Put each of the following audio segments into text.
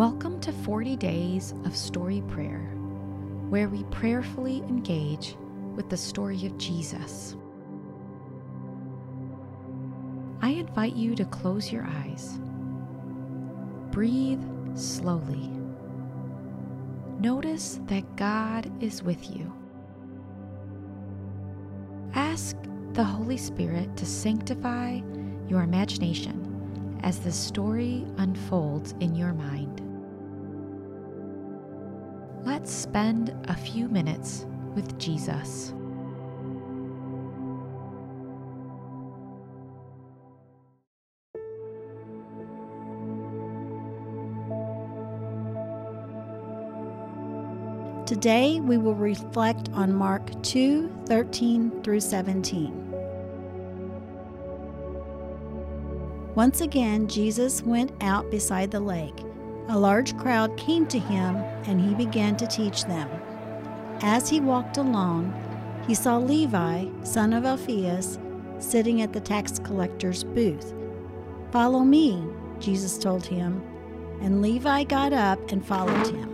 Welcome to 40 Days of Story Prayer, where we prayerfully engage with the story of Jesus. I invite you to close your eyes. Breathe slowly. Notice that God is with you. Ask the Holy Spirit to sanctify your imagination as the story unfolds in your mind. Let's spend a few minutes with Jesus. Today we will reflect on Mark 2 13 through 17. Once again, Jesus went out beside the lake. A large crowd came to him, and he began to teach them. As he walked along, he saw Levi, son of Alphaeus, sitting at the tax collector's booth. Follow me, Jesus told him, and Levi got up and followed him.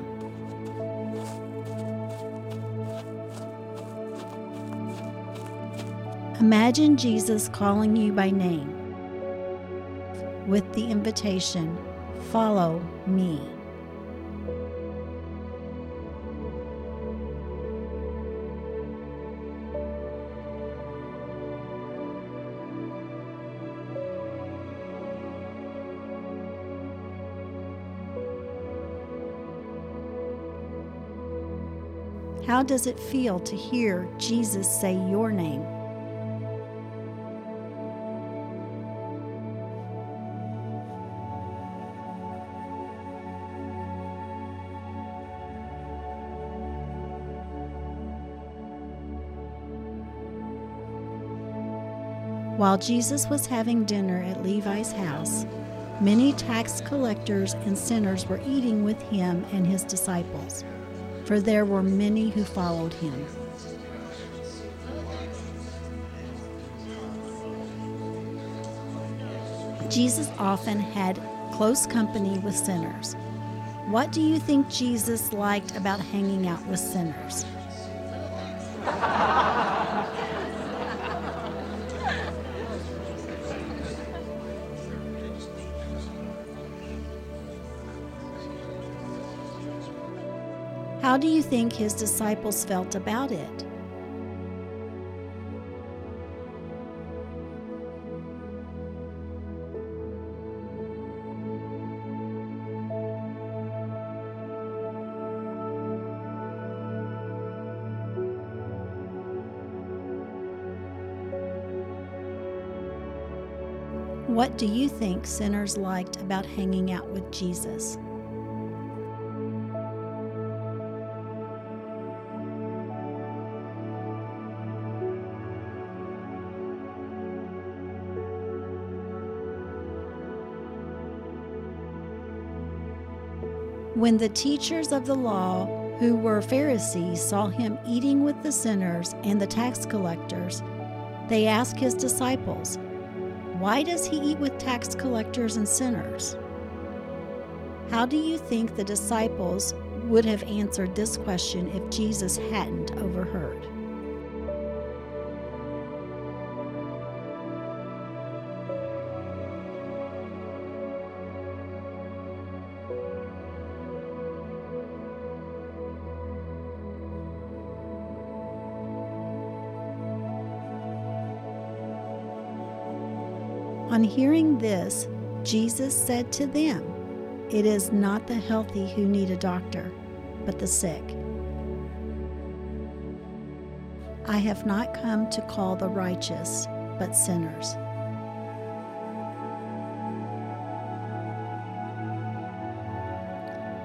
Imagine Jesus calling you by name with the invitation, Follow me. How does it feel to hear Jesus say your name? While Jesus was having dinner at Levi's house, many tax collectors and sinners were eating with him and his disciples, for there were many who followed him. Jesus often had close company with sinners. What do you think Jesus liked about hanging out with sinners? How do you think his disciples felt about it? What do you think sinners liked about hanging out with Jesus? When the teachers of the law, who were Pharisees, saw him eating with the sinners and the tax collectors, they asked his disciples, Why does he eat with tax collectors and sinners? How do you think the disciples would have answered this question if Jesus hadn't overheard? On hearing this, Jesus said to them, It is not the healthy who need a doctor, but the sick. I have not come to call the righteous, but sinners.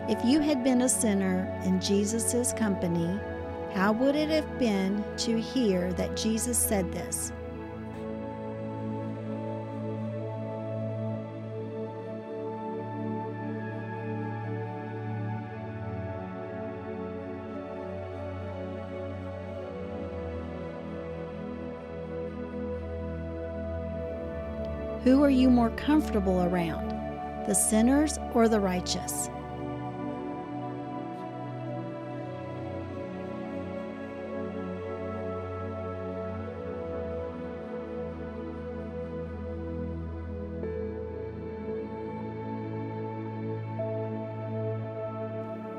If you had been a sinner in Jesus' company, how would it have been to hear that Jesus said this? Who are you more comfortable around, the sinners or the righteous?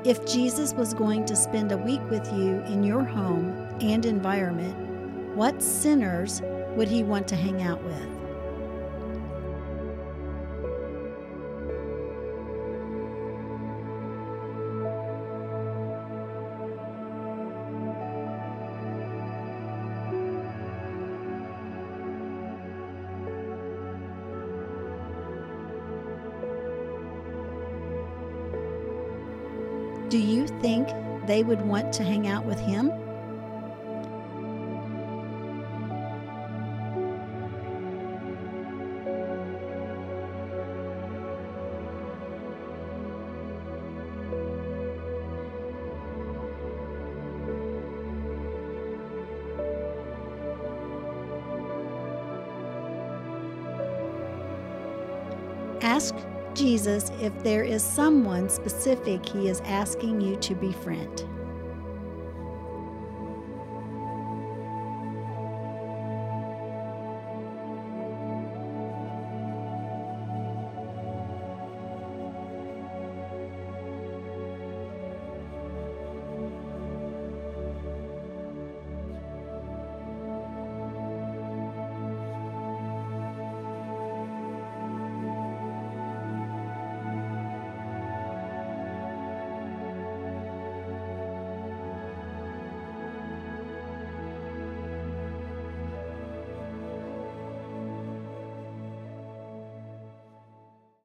If Jesus was going to spend a week with you in your home and environment, what sinners would he want to hang out with? Do you think they would want to hang out with him? Ask Jesus if there is someone specific he is asking you to befriend.